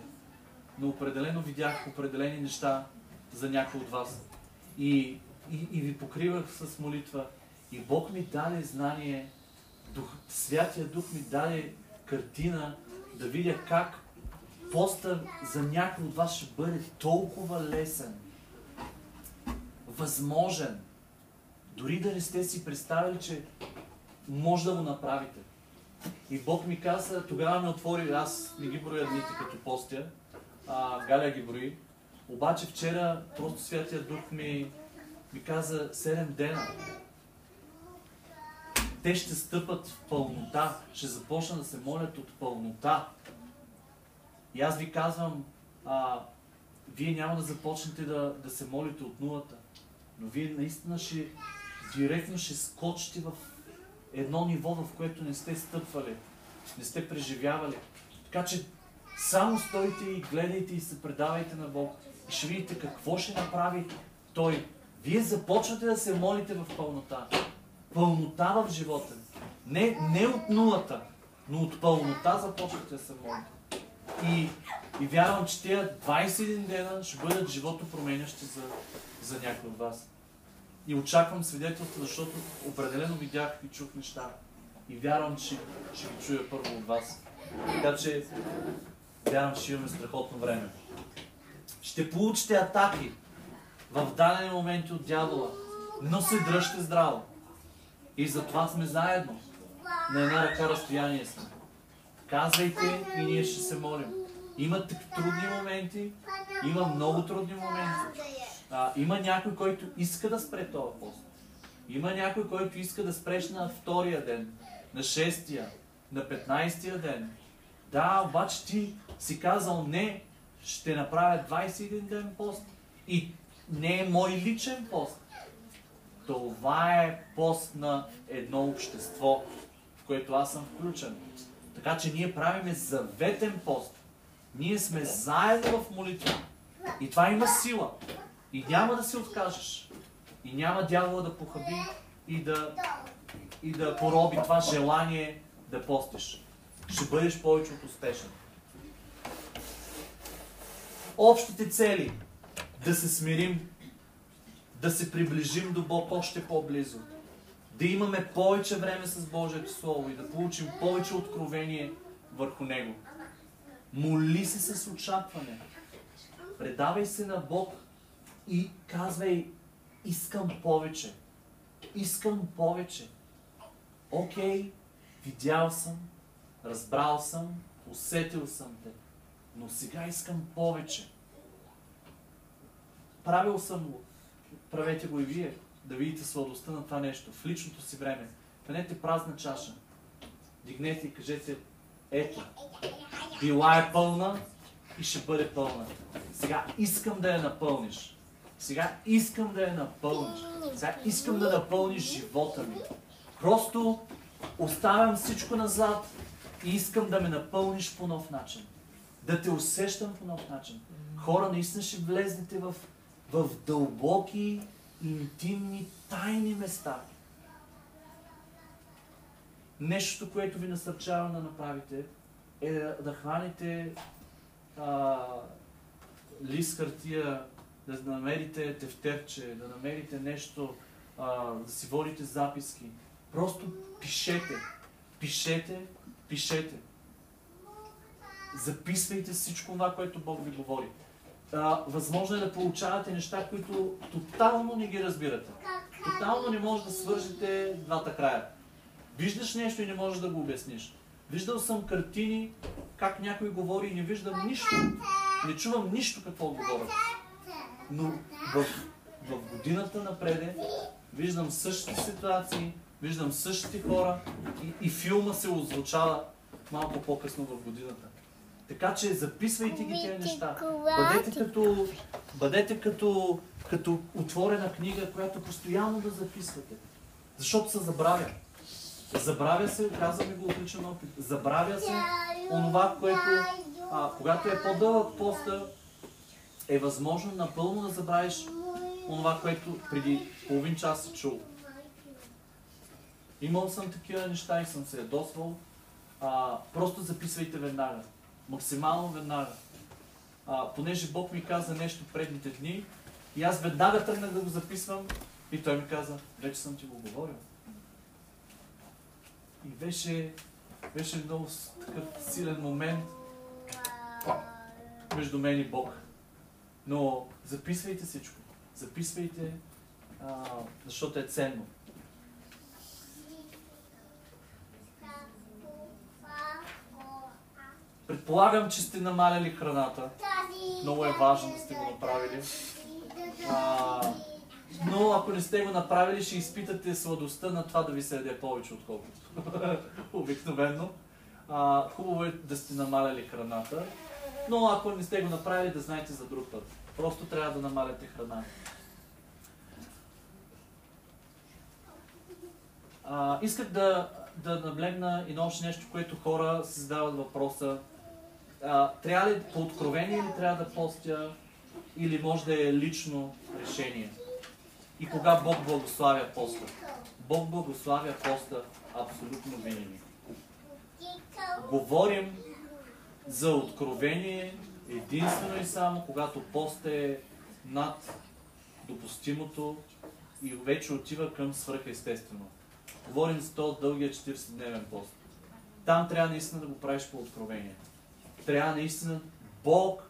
но определено видях определени неща за някой от вас. И, и, и ви покривах с молитва. И Бог ми даде знание, Дух, Святия Дух ми даде картина да видя как поста за някой от вас ще бъде толкова лесен, възможен, дори да не сте си представили, че може да го направите. И Бог ми каза, тогава ме отвори, аз не ги броя дните като постя, а, Галя ги брои. Обаче вчера просто Святия Дух ми, ми каза 7 дена. Те ще стъпат в пълнота, ще започнат да се молят от пълнота. И аз ви казвам, а, вие няма да започнете да, да се молите от нулата, но вие наистина ще директно ще скочите в едно ниво, в което не сте стъпвали, не сте преживявали. Така че само стойте и гледайте и се предавайте на Бог. И ще видите какво ще направи Той. Вие започвате да се молите в пълнота. Пълнота в живота. Не, не от нулата, но от пълнота започвате да се молите. И, и вярвам, че тези 21 дена ще бъдат живото променящи за, за някой от вас. И очаквам свидетелство, защото определено видях и чух неща. И вярвам, че ще ги чуя първо от вас. Така че Вярвам, че имаме страхотно време. Ще получите атаки в дадени моменти от дявола, но се дръжте здраво. И затова сме заедно. На една ръка разстояние сме. Казвайте и ние ще се молим. Има трудни моменти, има много трудни моменти. А, има някой, който иска да спре този пост. Има някой, който иска да спреш на втория ден, на шестия, на петнайстия ден. Да, обаче ти си казал не, ще направя 21 ден пост и не е мой личен пост. Това е пост на едно общество, в което аз съм включен. Така че ние правиме заветен пост. Ние сме заедно в молитва. И това има сила. И няма да се откажеш. И няма дявола да похаби и да, и да пороби това желание да постиш. Ще бъдеш повече от успешен. Общите цели да се смирим, да се приближим до Бог още по-близо, да имаме повече време с Божието Слово и да получим повече откровение върху Него. Моли се с очакване. Предавай се на Бог и казвай, искам повече. Искам повече. Окей, видял съм, разбрал съм, усетил съм те, но сега искам повече. Правил съм го. Правете го и вие, да видите сладостта на това нещо в личното си време. Фанете празна чаша. Дигнете и кажете, ето, била е пълна и ще бъде пълна. Сега искам да я напълниш. Сега искам да я напълниш. Сега искам да напълниш живота ми. Просто оставям всичко назад и искам да ме напълниш по нов начин. Да те усещам по нов начин. Хора, наистина ще влезнете в, в дълбоки, интимни, тайни места. Нещото, което ви насърчавам да направите, е да хванете а, лист хартия, да намерите тефтерче, да намерите нещо, а, да си водите записки. Просто пишете. Пишете, пишете. Записвайте всичко това, което Бог ви говори. А, възможно е да получавате неща, които тотално не ги разбирате. Тотално не може да свържете двата края. Виждаш нещо и не можеш да го обясниш. Виждал съм картини, как някой говори и не виждам нищо. Не чувам нищо какво говорят. Но в, в годината напреде виждам същите ситуации, виждам същите хора и, и филма се озвучава малко по-късно в годината. Така че записвайте ги тези неща. Бъдете като, бъдете като, като отворена книга, която постоянно да записвате. Защото се забравя. Забравя се, казваме го от личен опит, забравя се онова, което, а, когато е по-дълъг поста, е възможно напълно да забравиш онова, което преди половин час си чул. Имал съм такива неща и съм се ядосвал. А, просто записвайте веднага. Максимално веднага. А, понеже Бог ми каза нещо предните дни и аз веднага тръгнах да го записвам и той ми каза, вече съм ти го говорил. И беше, беше много такъв силен момент между мен и Бог. Но записвайте всичко. Записвайте, а, защото е ценно. Предполагам, че сте намаляли храната. Много е важно да сте го направили. А, но ако не сте го направили, ще изпитате сладостта на това да ви се яде повече, отколкото обикновено. А, хубаво е да сте намаляли храната, но ако не сте го направили, да знаете за друг път. Просто трябва да намаляте храна. А, исках да, да наблегна и на още нещо, което хора си задават въпроса. А, трябва ли по откровение или трябва да постя или може да е лично решение? И кога Бог благославя поста? Бог благославя поста абсолютно винаги. Говорим за откровение единствено и само, когато пост е над допустимото и вече отива към свръхестествено. Говорим за този дългия 40-дневен пост. Там трябва наистина да го правиш по откровение. Трябва наистина Бог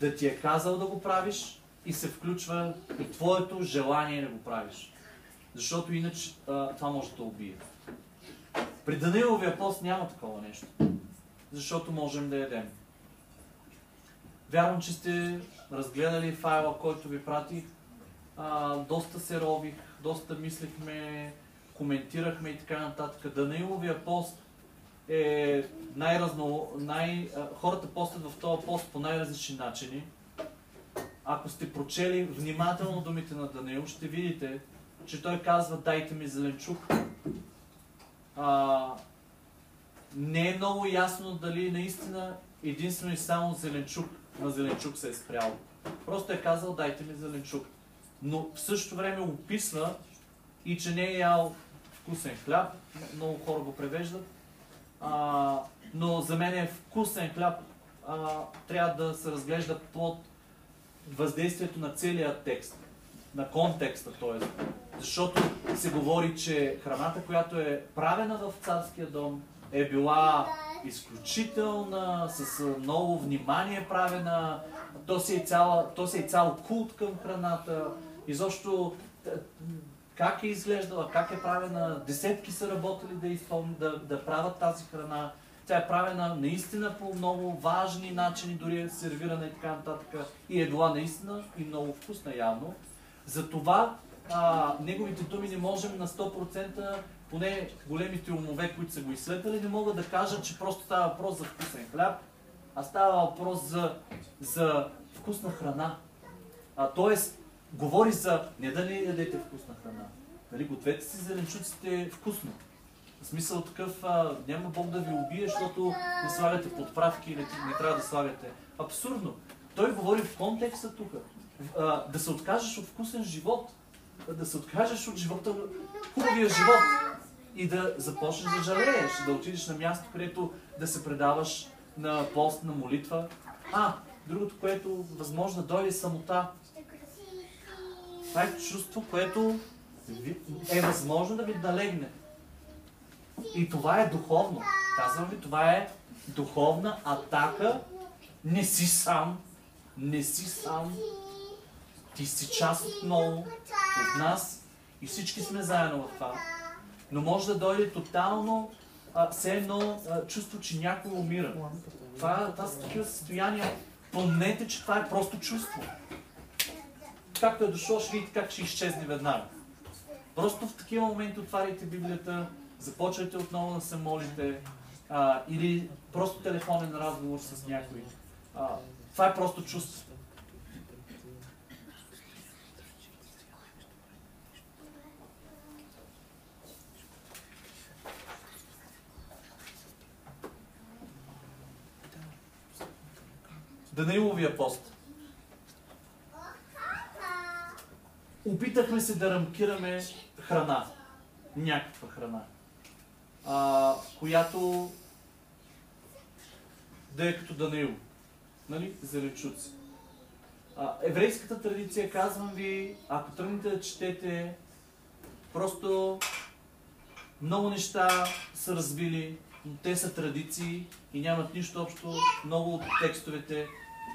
да ти е казал да го правиш и се включва и твоето желание да го правиш. Защото иначе а, това може да убие. При Даниловия пост няма такова нещо. Защото можем да ядем. Вярвам, че сте разгледали файла, който ви пратих. А, доста се рових, доста мислихме, коментирахме и така нататък. Даниловия пост е най-разно... Най... Хората постят в този пост по най-различни начини. Ако сте прочели внимателно думите на Даниил, ще видите, че той казва дайте ми зеленчук. А, не е много ясно дали наистина единствено и само зеленчук на зеленчук се е спрял. Просто е казал дайте ми зеленчук. Но в същото време описва и че не е ял вкусен хляб, много хора го превеждат. А, но за мен е вкусен хляб. А, трябва да се разглежда под въздействието на целия текст, на контекста, т.е. Защото се говори, че храната, която е правена в царския дом, е била изключителна, с много внимание правена, то си е, цяла, е цял култ към храната, изобщо как е изглеждала, как е правена, десетки са работили да, изпълни, да, да правят тази храна. Тя е правена наистина по много важни начини, дори е сервирана и така нататък. И е била наистина и много вкусна явно. Затова а, неговите думи не можем на 100%, поне големите умове, които са го изследвали, не могат да кажат, че просто става въпрос за вкусен хляб, а става въпрос за, за вкусна храна. А, тоест, говори за не да не ядете вкусна храна. Нали, гответе си зеленчуците вкусно. В смисъл такъв, а, няма Бог да ви убие, защото не слагате подправки или не трябва да слагате. Абсурдно. Той говори в контекста тук. Да се откажеш от вкусен живот. Да се откажеш от живота, хубавия живот. И да започнеш да жалееш, да отидеш на място, където да се предаваш на пост, на молитва. А, другото, което възможно да дойде самота. Това е чувство, което е възможно да ви налегне. И това е духовно. Казвам ви, това е духовна атака. Не си сам. Не си сам. Ти си част от много, от нас и всички сме заедно в това. Но може да дойде тотално а, все едно а, чувство, че някой умира. Това, това са такива състояния. Помнете, че това е просто чувство. Както е дошло, ще видите как ще изчезне веднага. Просто в такива моменти отваряйте Библията, започвайте отново да се молите а, или просто телефонен разговор с някой. А, това е просто чувство. Данаиловия пост. Опитахме се да рамкираме храна. Някаква храна. А, която да е като Данаил. Нали? Зеленчуци. А, еврейската традиция, казвам ви, ако тръгнете да четете, просто много неща са разбили, но те са традиции и нямат нищо общо. Много от текстовете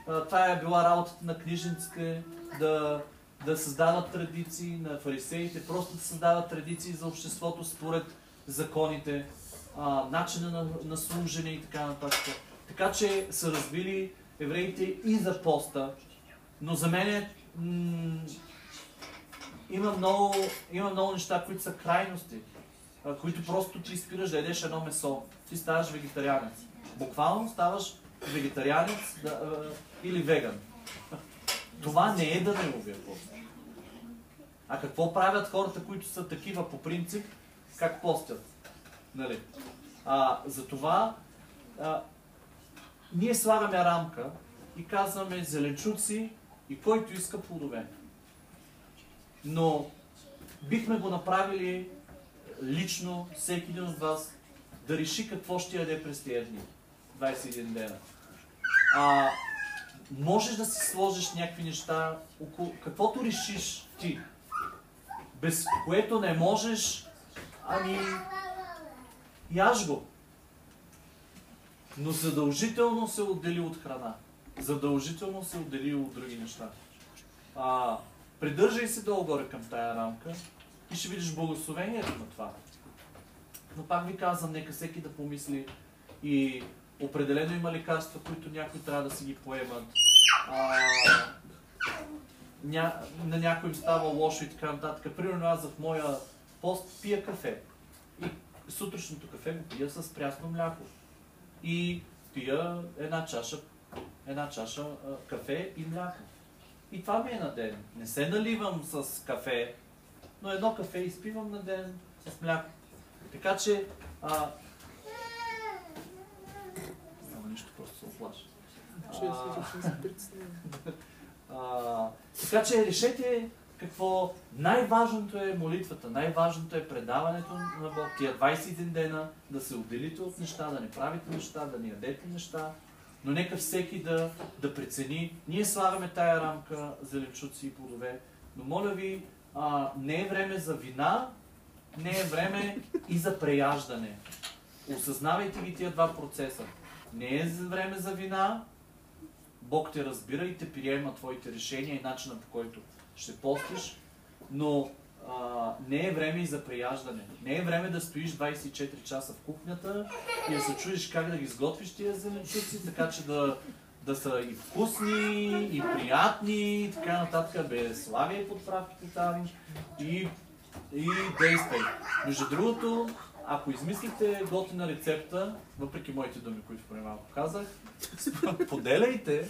това е била работата на книжниците, да, да създават традиции на фарисеите, просто да създават традиции за обществото според законите, а, начина на, на служене и така нататък. Така че са разбили евреите и за поста, но за мен има, много, има много неща, които са крайности, а, които просто ти спираш да едеш едно месо. Ти ставаш вегетарианец. Буквално ставаш вегетарианец да, а, или веган. Това не е да не ловя пост. А какво правят хората, които са такива по принцип, как постят? Нали? А, затова а, ние слагаме рамка и казваме зеленчуци и който иска плодове. Но бихме го направили лично, всеки един от вас, да реши какво ще яде през тези дни. 21 дена. А, можеш да си сложиш някакви неща, около, каквото решиш ти, без което не можеш, ами яж го. Но задължително се отдели от храна. Задължително се отдели от други неща. А, придържай се долу-горе към тая рамка и ще видиш благословението на това. Но пак ви казвам, нека всеки да помисли и определено има лекарства, които някои трябва да си ги поемат. А, ня, на някой им става лошо и така нататък. Примерно аз в моя пост пия кафе. И сутрешното кафе го пия с прясно мляко. И пия една чаша, една чаша а, кафе и мляко. И това ми е на ден. Не се наливам с кафе, но едно кафе изпивам на ден с мляко. Така че а, нещо, просто се оплаша. А, така че решете какво най-важното е молитвата, най-важното е предаването на Бог. Тия 21 дена да се отделите от неща, да не правите неща, да не ядете неща, но нека всеки да, да прецени. Ние слагаме тая рамка зеленчуци и плодове, но моля ви, а, не е време за вина, не е време и за преяждане. Осъзнавайте ги тия два процеса. Не е време за вина, Бог те разбира и те приема твоите решения и начина по който ще постиш, но а, не е време и за прияждане. Не е време да стоиш 24 часа в кухнята и да се чудиш как да ги сготвиш тия зеленчуци, така че да, да са и вкусни, и приятни, и така нататък. Бе, слагай подправките там и, и действай. Между другото, ако измислите готина рецепта, въпреки моите думи, които преди малко казах, поделяйте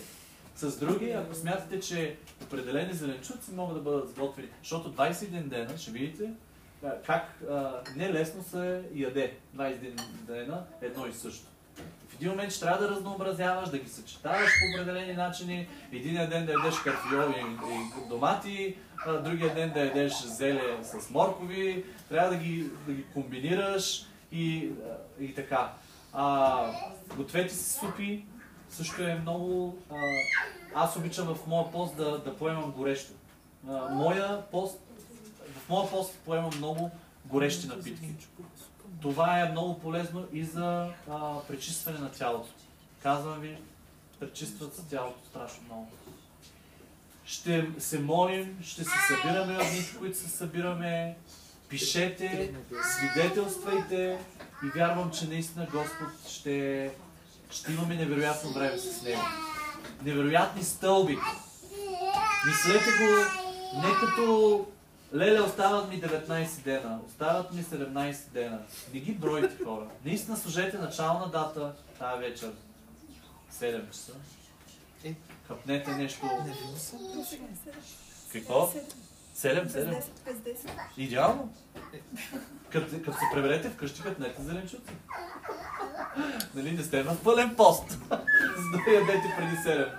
с други, ако смятате, че определени зеленчуци могат да бъдат сготвени. Защото 21 дена, ще видите, как а, нелесно се яде 21 дена едно и също. В един момент ще трябва да разнообразяваш, да ги съчетаваш по определени начини. Единия ден да ядеш карфиоли и домати, а, другия ден да ядеш зеле с моркови. Трябва да ги, да ги комбинираш и, и така. А, гответе си супи, също е много... А, аз обичам в моя пост да, да поемам горещо. А, моя пост, в моя пост поемам много горещи напитки. Това е много полезно и за а, пречистване на тялото. Казвам ви, пречистват се тялото страшно много. Ще се молим, ще се събираме от дните, които се събираме. Пишете, свидетелствайте и вярвам, че наистина Господ ще ще имаме невероятно време с него. Невероятни стълби. Мислете го не като Леле, остават ми 19 дена, остават ми 17 дена. Не ги бройте хора. Наистина служете начална дата тази вечер. 7 часа. Е. Хъпнете нещо. Какво? 7, 7. Идеално. Като, като се преберете вкъщи, хъпнете зеленчуци. нали, не сте в пълен пост, за да ядете преди 7.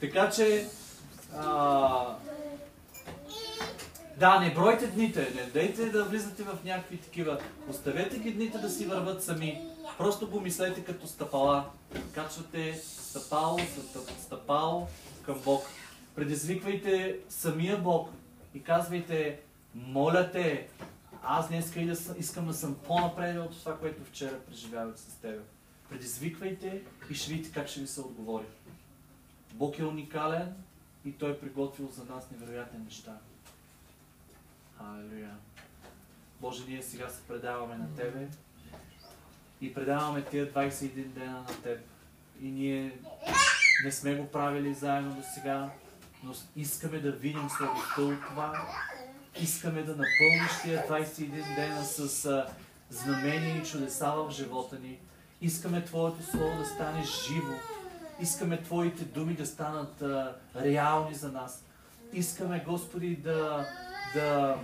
Така че, а... да, не бройте дните, не дайте да влизате в някакви такива. Оставете ги дните да си върват сами. Просто го мислете като стъпала. Качвате стъпало, стъпало към Бог. Предизвиквайте самия Бог и казвайте, моля те, аз днес искам да съм по-напред от това, което вчера преживявах с теб. Предизвиквайте и ще видите как ще ви се отговори. Бог е уникален и Той е приготвил за нас невероятни неща. Алелуя. Боже, ние сега се предаваме на Тебе и предаваме тия 21 дена на Теб. И ние не сме го правили заедно до сега, но искаме да видим слабостта от това. Искаме да напълниш тия 21 дена с знамения и чудеса в живота ни. Искаме Твоето Слово да стане живо. Искаме Твоите думи да станат а, реални за нас. Искаме, Господи, да, да,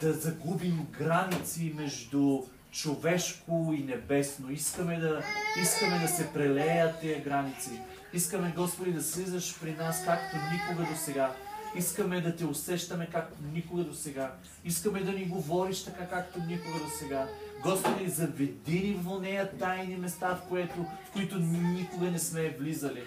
да загубим граници между човешко и небесно. Искаме да, искаме да се прелеят тези граници. Искаме, Господи, да слизаш при нас както никога до сега. Искаме да те усещаме както никога до сега. Искаме да ни говориш така както никога до сега. Господи, заведи ни в нея тайни места, в, което, в които никога не сме влизали.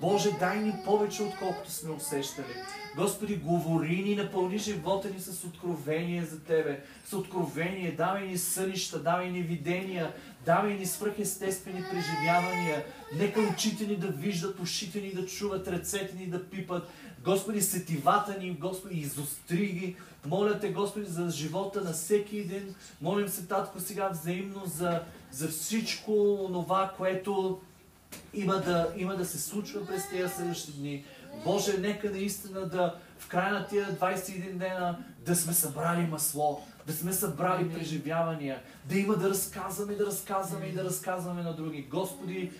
Боже, дай ни повече, отколкото сме усещали. Господи, говори ни, напълни живота ни с откровение за Тебе. С откровение, давай ни сънища, давай ни видения, давай ни свръхестествени преживявания. Нека очите ни да виждат, ушите ни да чуват, ръцете ни да пипат. Господи, сетивата ни, Господи, изостри ги, моля те, Господи, за живота на всеки един. Молим се, Татко, сега взаимно за, за всичко това, което има да, има да се случва през тези следващи дни. Боже, нека наистина да в края на тия 21 дена да сме събрали масло, да сме събрали преживявания, да има да разказваме, да разказваме и да разказваме на други. Господи,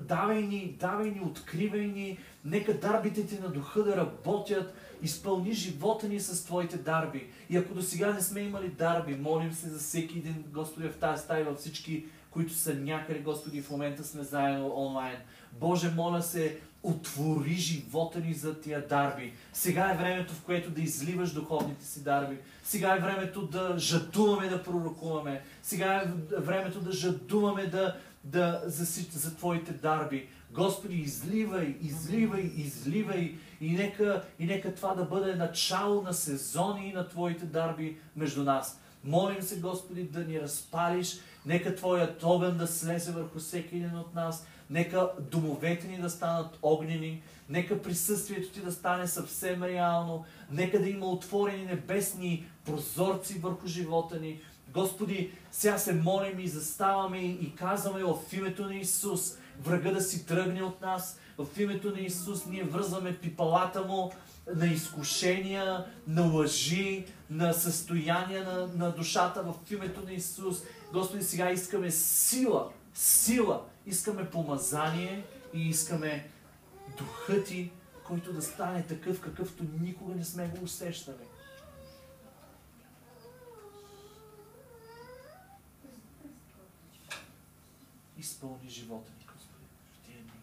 давай ни, давай ни, откривай ни, нека дарбите ти на духа да работят, изпълни живота ни с Твоите дарби. И ако до сега не сме имали дарби, молим се за всеки един, Господи, в тази стая, във всички които са някъде, Господи, в момента сме заедно онлайн. Боже, моля се, отвори живота ни за тия дарби. Сега е времето, в което да изливаш духовните си дарби. Сега е времето да жадуваме да пророкуваме. Сега е времето да жадуваме да, да за, за Твоите дарби. Господи, изливай, изливай, изливай и нека, и нека това да бъде начало на сезони на Твоите дарби между нас. Молим се, Господи, да ни разпалиш. Нека Твоят огън да слезе върху всеки един от нас. Нека домовете ни да станат огнени. Нека присъствието Ти да стане съвсем реално. Нека да има отворени небесни прозорци върху живота ни. Господи, сега се молим и заставаме и казваме в името на Исус, врага да си тръгне от нас. В името на Исус ние връзваме пипалата му на изкушения, на лъжи, на състояния на, на душата в името на Исус. Господи, сега искаме сила, сила, искаме помазание и искаме духа Ти, който да стане такъв, какъвто никога не сме го усещали. Изпълни живота ни, Господи, в тия дни.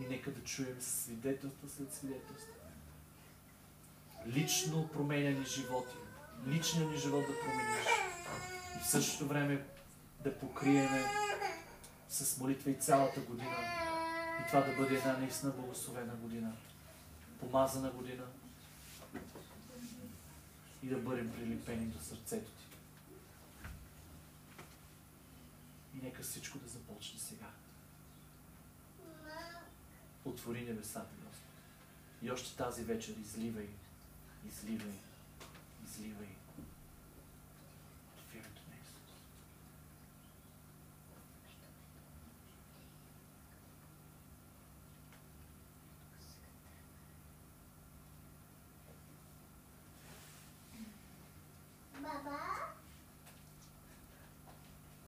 И нека да чуем свидетелства след свидетелства. Лично променяни животи. Личния ни живот да промениш. И в същото време да покриеме с молитва и цялата година. И това да бъде една наистина благословена година. Помазана година. И да бъдем прилепени до сърцето ти. И нека всичко да започне сега. Отвори небесата, Господи. И още тази вечер изливай, изливай, изливай